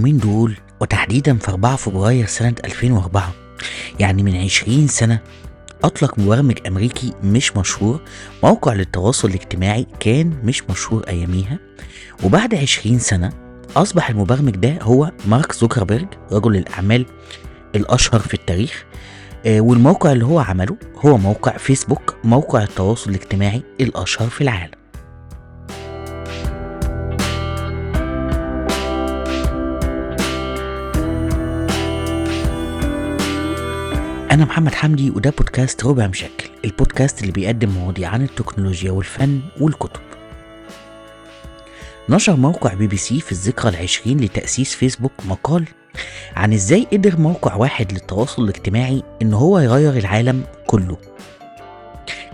اليومين دول وتحديدا في 4 فبراير سنة 2004 يعني من 20 سنة أطلق مبرمج أمريكي مش مشهور موقع للتواصل الاجتماعي كان مش مشهور أياميها وبعد 20 سنة أصبح المبرمج ده هو مارك زوكربيرج رجل الأعمال الأشهر في التاريخ. آه، والموقع اللي هو عمله هو موقع فيسبوك موقع التواصل الاجتماعي الأشهر في العالم. أنا محمد حمدي وده بودكاست ربع مشكل البودكاست اللي بيقدم مواضيع عن التكنولوجيا والفن والكتب. نشر موقع بي بي سي في الذكرى العشرين لتأسيس فيسبوك مقال عن إزاي قدر موقع واحد للتواصل الاجتماعي إن هو يغير العالم كله.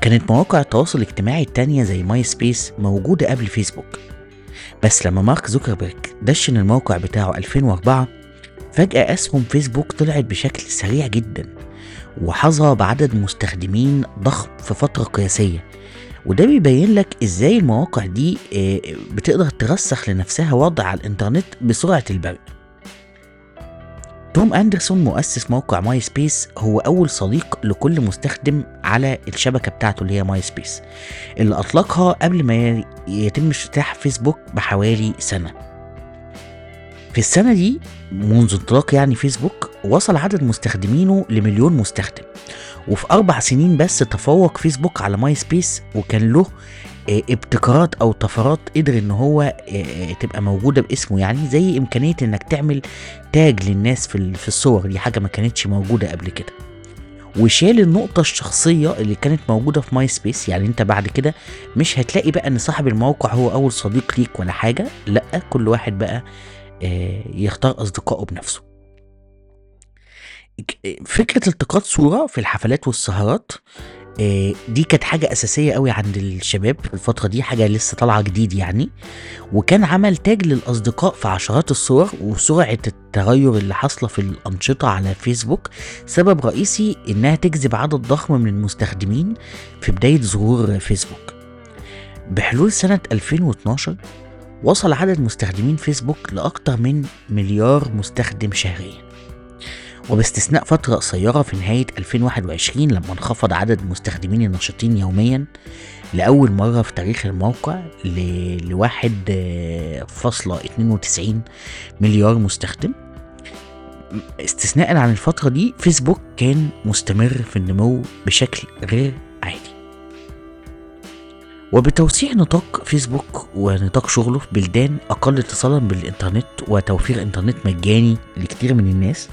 كانت مواقع التواصل الاجتماعي التانية زي ماي سبيس موجودة قبل فيسبوك. بس لما مارك زوكربيرج دشن الموقع بتاعه 2004 فجأة أسهم فيسبوك طلعت بشكل سريع جدا وحظى بعدد مستخدمين ضخم في فترة قياسية. وده بيبين لك إزاي المواقع دي آه، بتقدر ترسخ لنفسها وضع على الانترنت بسرعة البرق. توم أندرسون مؤسس موقع ماي سبيس هو أول صديق لكل مستخدم على الشبكة بتاعته اللي هي ماي سبيس اللي أطلقها قبل ما يتم افتتاح فيسبوك بحوالي سنة. في السنة دي منذ انطلاق يعني فيسبوك وصل عدد مستخدمينه لمليون مستخدم. وفي أربع سنين بس تفوق فيسبوك على ماي سبيس وكان له آه، ابتكارات أو طفرات قدر إن هو آه، تبقى موجودة باسمه. يعني زي إمكانية إنك تعمل tag للناس في في الصور. دي حاجة ما كانتش موجودة قبل كده. وشال النقطة الشخصية اللي كانت موجودة في ماي سبيس يعني أنت بعد كده مش هتلاقي بقى إن صاحب الموقع هو أول صديق ليك ولا حاجة. لأ كل واحد بقى آه، يختار أصدقائه بنفسه. فكرة التقاط صورة في الحفلات والسهرات آه، دي كانت حاجة أساسية قوي عند الشباب في الفترة دي حاجة لسه طالعة جديد يعني. وكان عمل تاج للأصدقاء في عشرات الصور وسرعة التغير اللي حاصلة في الأنشطة على فيسبوك. سبب رئيسي إنها تجذب عدد ضخم من المستخدمين في بداية ظهور فيسبوك. بحلول سنة 2012 وصل عدد مستخدمين فيسبوك لأكثر من مليار مستخدم شهريا. وباستثناء فترة قصيرة في نهاية 2021 لما انخفض عدد المستخدمين النشطين يوميا لأول مرة في تاريخ الموقع لواحد آه، فاصلة اتنين وتسعين مليار مستخدم. استثناء عن الفترة دي فيسبوك كان مستمر في النمو بشكل غير وبتوسيع نطاق فيسبوك ونطاق شغله في بلدان أقل اتصالا بالإنترنت وتوفير إنترنت مجاني لكثير من الناس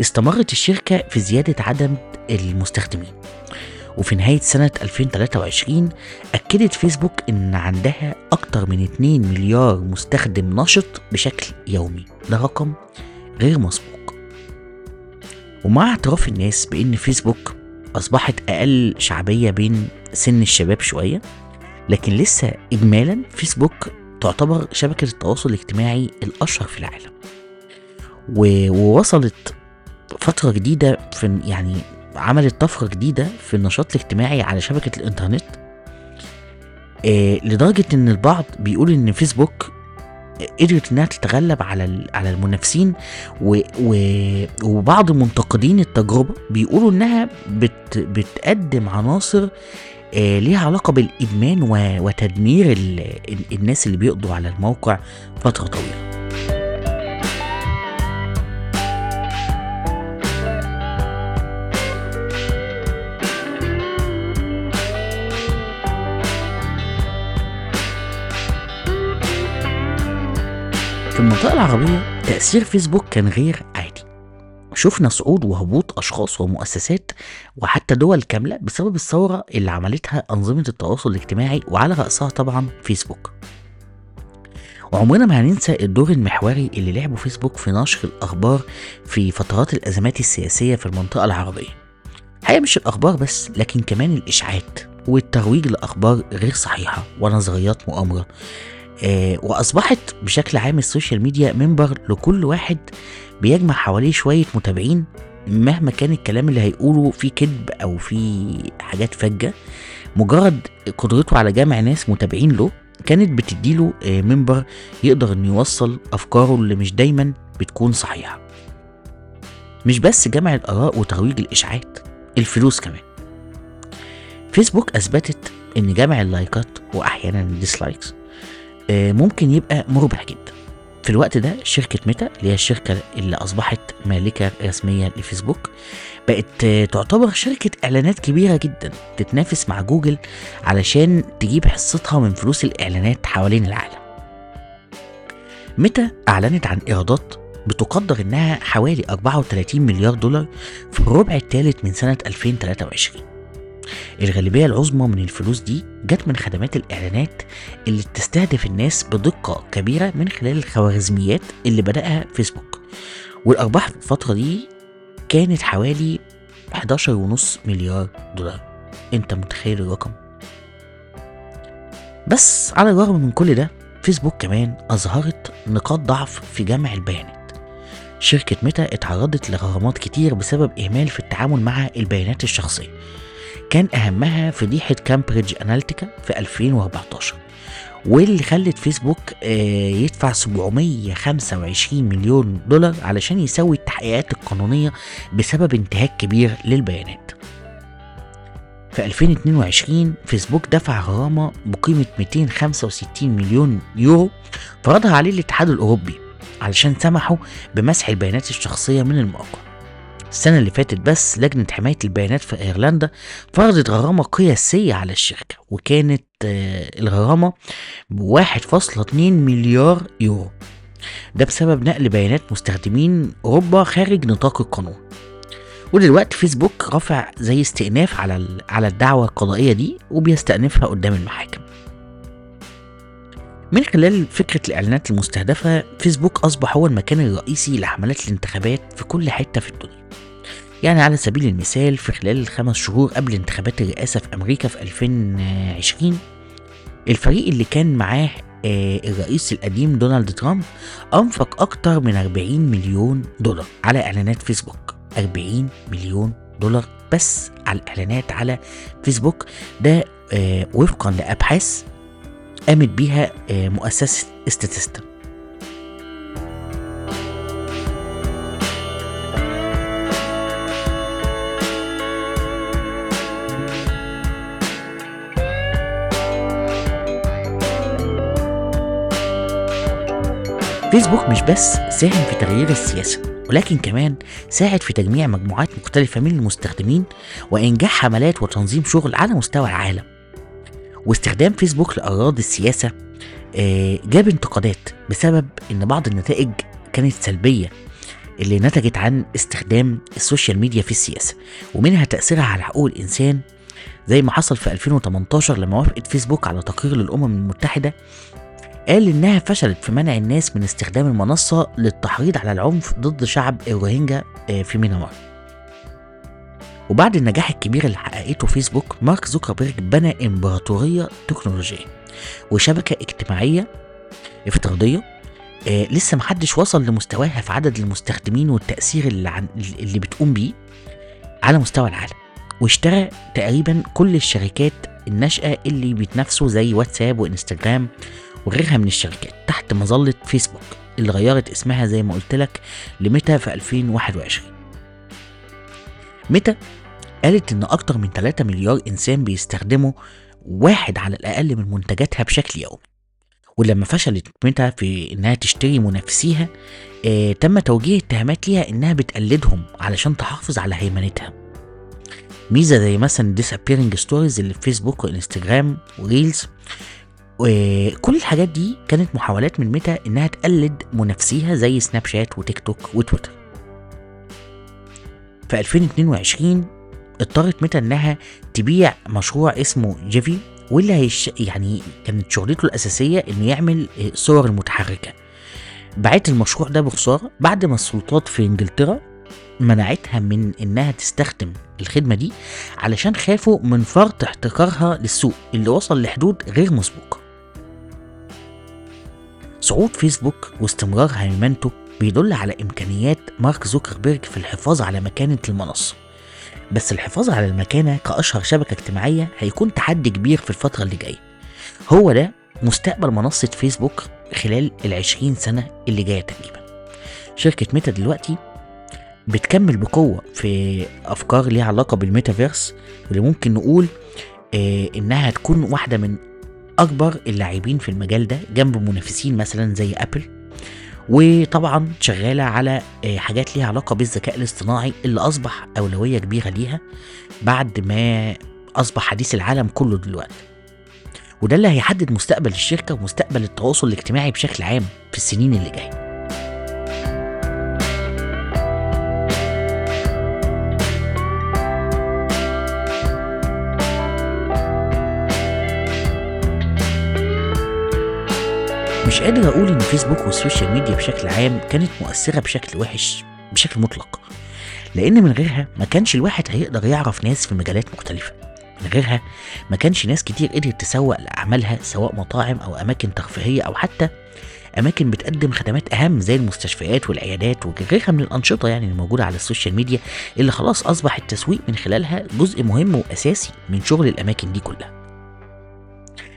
استمرت الشركة في زيادة عدد المستخدمين. وفي نهاية سنة 2023 أكدت فيسبوك إن عندها أكتر من 2 مليار مستخدم نشط بشكل يومي. ده رقم غير مسبوق. ومع اعتراف الناس بإن فيسبوك أصبحت أقل شعبية بين سن الشباب شوية لكن لسه إجمالا فيسبوك تعتبر شبكة التواصل الاجتماعي الأشهر في العالم. ووصلت فترة جديدة في يعني عملت طفرة جديدة في النشاط الاجتماعي على شبكة الإنترنت. آه لدرجة إن البعض بيقول إن فيسبوك قدرت إنها تتغلب على على المنافسين وبعض منتقدين التجربة بيقولوا إنها بت بتقدم عناصر ليها علاقة بالإدمان وتدمير الناس اللي بيقضوا على الموقع فترة طويلة. في المنطقة العربية تأثير فيسبوك كان غير شفنا صعود وهبوط أشخاص ومؤسسات وحتى دول كاملة بسبب الثورة اللي عملتها أنظمة التواصل الاجتماعي وعلى رأسها طبعا فيسبوك. وعمرنا ما هننسى الدور المحوري اللي لعبه فيسبوك في نشر الأخبار في فترات الأزمات السياسية في المنطقة العربية. هي مش الأخبار بس لكن كمان الإشاعات والترويج لأخبار غير صحيحة ونظريات مؤامرة. آه وأصبحت بشكل عام ال social media منبر لكل واحد بيجمع حواليه شوية متابعين مهما كان الكلام اللي هيقوله فيه كذب أو فيه حاجات فجة مجرد قدرته على جمع ناس متابعين له كانت بتديله آه، منبر يقدر إنه يوصل أفكاره اللي مش دايما بتكون صحيحة. مش بس جمع الآراء وترويج الإشاعات الفلوس كمان. فيسبوك أثبتت إن جمع اللايكات وأحيانا ال dislikes آه، ممكن يبقى مربح جدا. في الوقت ده شركة ميتا اللي هي الشركة اللي أصبحت مالكة رسمية لفيسبوك بقت تعتبر شركة إعلانات كبيرة جدا تتنافس مع جوجل علشان تجيب حصتها من فلوس الإعلانات حوالين العالم. ميتا أعلنت عن إيرادات بتقدر إنها حوالي 34 مليار دولار في الربع الثالث من سنة 2023 الغالبية العظمى من الفلوس دي جت من خدمات الإعلانات اللي بتستهدف الناس بدقة كبيرة من خلال الخوارزميات اللي بدأها فيسبوك. والأرباح في الفترة دي كانت حوالي 11.5 مليار دولار. أنت متخيل الرقم؟ بس على الرغم من كل ده فيسبوك كمان أظهرت نقاط ضعف في جمع البيانات. شركة ميتا اتعرضت لغرامات كتير بسبب إهمال في التعامل مع البيانات الشخصية. كان أهمها فضيحة كامبريدج أناليتيكا في 2014 واللي خلت فيسبوك آه، يدفع 725 مليون دولار علشان يسوي التحقيقات القانونية بسبب انتهاك كبير للبيانات. في 2022 فيسبوك دفع غرامة بقيمة 265 مليون يورو فرضها عليه الاتحاد الأوروبي علشان سمحوا بمسح البيانات الشخصية من الموقع السنة اللي فاتت بس لجنة حماية البيانات في أيرلندا فرضت غرامة قياسية على الشركة وكانت آه، الغرامة ب 1.2 مليار يورو. ده بسبب نقل بيانات مستخدمين أوروبا خارج نطاق القانون. ودلوقتي فيسبوك رافع زي استئناف على على الدعوة القضائية دي وبيستأنفها قدام المحاكم. من خلال فكرة الإعلانات المستهدفة فيسبوك أصبح هو المكان الرئيسي لحملات الانتخابات في كل حتة في الدنيا. يعني على سبيل المثال في خلال الخمس شهور قبل انتخابات الرئاسة في أمريكا في 2020 الفريق اللي كان معاه آه، الرئيس القديم دونالد ترامب أنفق أكتر من 40 مليون دولار على إعلانات فيسبوك. 40 مليون دولار بس على الإعلانات على فيسبوك. ده آه، وفقا لأبحاث قامت بيها آه، مؤسسة ستاتستا فيسبوك مش بس ساهم في تغيير السياسة ولكن كمان ساعد في تجميع مجموعات مختلفة من المستخدمين وإنجاح حملات وتنظيم شغل على مستوى العالم. واستخدام فيسبوك لأغراض السياسة آه، جاب انتقادات بسبب إن بعض النتائج كانت سلبية اللي نتجت عن استخدام ال social media في السياسة ومنها تأثيرها على حقوق الإنسان زي ما حصل في 2018 لما وافقت فيسبوك على تقرير للأمم المتحدة قال إنها فشلت في منع الناس من استخدام المنصة للتحريض على العنف ضد شعب الروهينجا آه، في ميانمار وبعد النجاح الكبير اللي حققته فيسبوك مارك زوكربيرج بنى إمبراطورية تكنولوجية وشبكة اجتماعية افتراضية آه لسه محدش وصل لمستواها في عدد المستخدمين والتأثير اللي, عن اللي بتقوم بيه على مستوى العالم. واشترى تقريبا كل الشركات الناشئة اللي بيتنافسوا زي واتساب وإنستجرام وغيرها من الشركات تحت مظلة فيسبوك اللي غيرت اسمها زي ما قلت لك لميتا في 2021 ميتا قالت إن أكتر من 3 مليار إنسان بيستخدموا واحد على الأقل من منتجاتها بشكل يومي. ولما فشلت ميتا في إنها تشتري منافسيها آه تم توجيه اتهامات ليها إنها بتقلدهم علشان تحافظ على هيمنتها. ميزة زي مثلا disappearing stories اللي في فيسبوك وإنستجرام و Reels وكل الحاجات دي كانت محاولات من ميتا إنها تقلد منافسيها زي سناب شات وتيك توك وتويتر. في 2022 اضطرت ميتا إنها تبيع مشروع اسمه Giphy واللي هيش يعني كانت شغلته الأساسية إنه يعمل صور المتحركة. باعت المشروع ده بخسارة بعد ما السلطات في إنجلترا منعتها من إنها تستخدم الخدمة دي علشان خافوا من فرط احتكارها للسوق اللي وصل لحدود غير مسبوقه صعود فيسبوك واستمرار هيمنته بيدل على إمكانيات مارك زوكربيرج في الحفاظ على مكانة المنصة. بس الحفاظ على المكانة كأشهر شبكة اجتماعية هيكون تحدي كبير في الفترة اللي جاية. هو ده مستقبل منصة فيسبوك خلال العشرين سنة اللي جاية تقريبا. شركة ميتا دلوقتي بتكمل بقوة في أفكار ليها علاقة بالميتافيرس واللي ممكن نقول آه إنها تكون واحدة من أكبر اللاعبين في المجال ده جنب منافسين مثلا زي أبل. وطبعا شغالة على آه حاجات ليها علاقة بالذكاء الاصطناعي اللي أصبح أولوية كبيرة ليها بعد ما أصبح حديث العالم كله دلوقتي. وده اللي هيحدد مستقبل الشركة ومستقبل التواصل الاجتماعي بشكل عام في السنين اللي جاية. مش قادر أقول إن فيسبوك وال social media بشكل عام كانت مؤثرة بشكل وحش بشكل مطلق لأن من غيرها ما كانش الواحد هيقدر يعرف ناس في مجالات مختلفة. من غيرها ما كانش ناس كتير قدرت تسوق لأعمالها سواء مطاعم أو أماكن ترفيهية أو حتى أماكن بتقدم خدمات أهم زي المستشفيات والعيادات وغيرها من الأنشطة يعني الموجوده على ال social media اللي خلاص اصبح التسويق من خلالها جزء مهم وأساسي من شغل الأماكن دي كلها.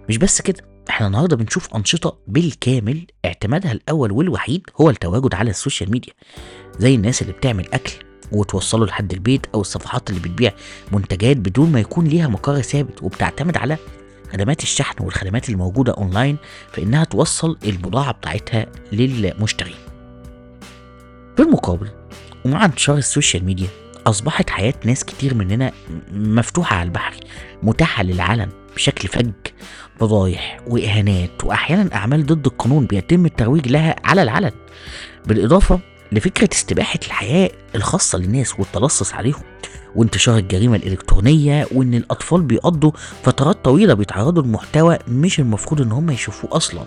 مش بس كده إحنا النهارده بنشوف أنشطة بالكامل اعتمادها الأول والوحيد هو التواجد على ال social media. زي الناس اللي بتعمل أكل وتوصله لحد البيت أو الصفحات اللي بتبيع منتجات بدون ما يكون ليها مقر ثابت وبتعتمد على خدمات الشحن والخدمات الموجودة أونلاين في انها توصل البضاعة بتاعتها للمشتري في المقابل ومع انتشار ال social media أصبحت حياة ناس كتير مننا مفتوحة على البحر متاحة للعلن بشكل فج فضايح وإهانات واحيانا أعمال ضد القانون بيتم الترويج لها على العلن بالإضافة لفكرة استباحة الحياة الخاصة للناس والتلصص عليهم وانتشار الجريمة الإلكترونية وإن الأطفال بيقضوا فترات طويلة بيتعرضوا لمحتوى مش المفروض إن هم يشوفوه أصلا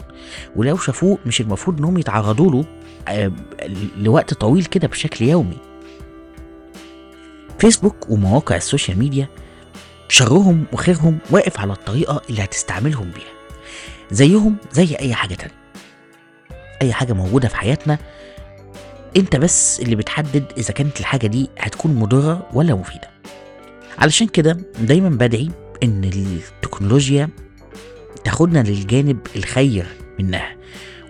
ولو شافوه مش المفروض إن هم يتعرضوا له لوقت طويل كده بشكل يومي. فيسبوك ومواقع ال social media شرهم وخيرهم واقف على الطريقة اللي هتستعملهم بيها. زيهم زي أي حاجة تانية. أي حاجة موجودة في حياتنا أنت بس اللي بتحدد إذا كانت الحاجة دي هتكون مضرة ولا مفيدة. علشان كده دايما بدعي إن التكنولوجيا تاخدنا للجانب الخير منها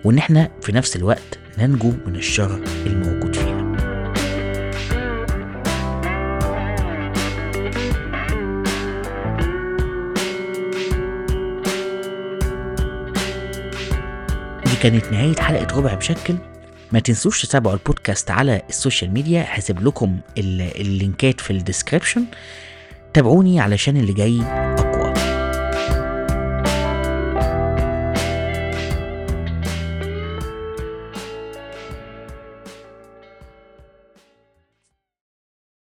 وإن إحنا في نفس الوقت ننجو من الشر الموجود. كانت نهاية حلقة ربع مشكل ما تنسوش تتابعوا البودكاست على ال social media هسيب لكم اللينكات في ال description. تابعوني علشان اللي جاي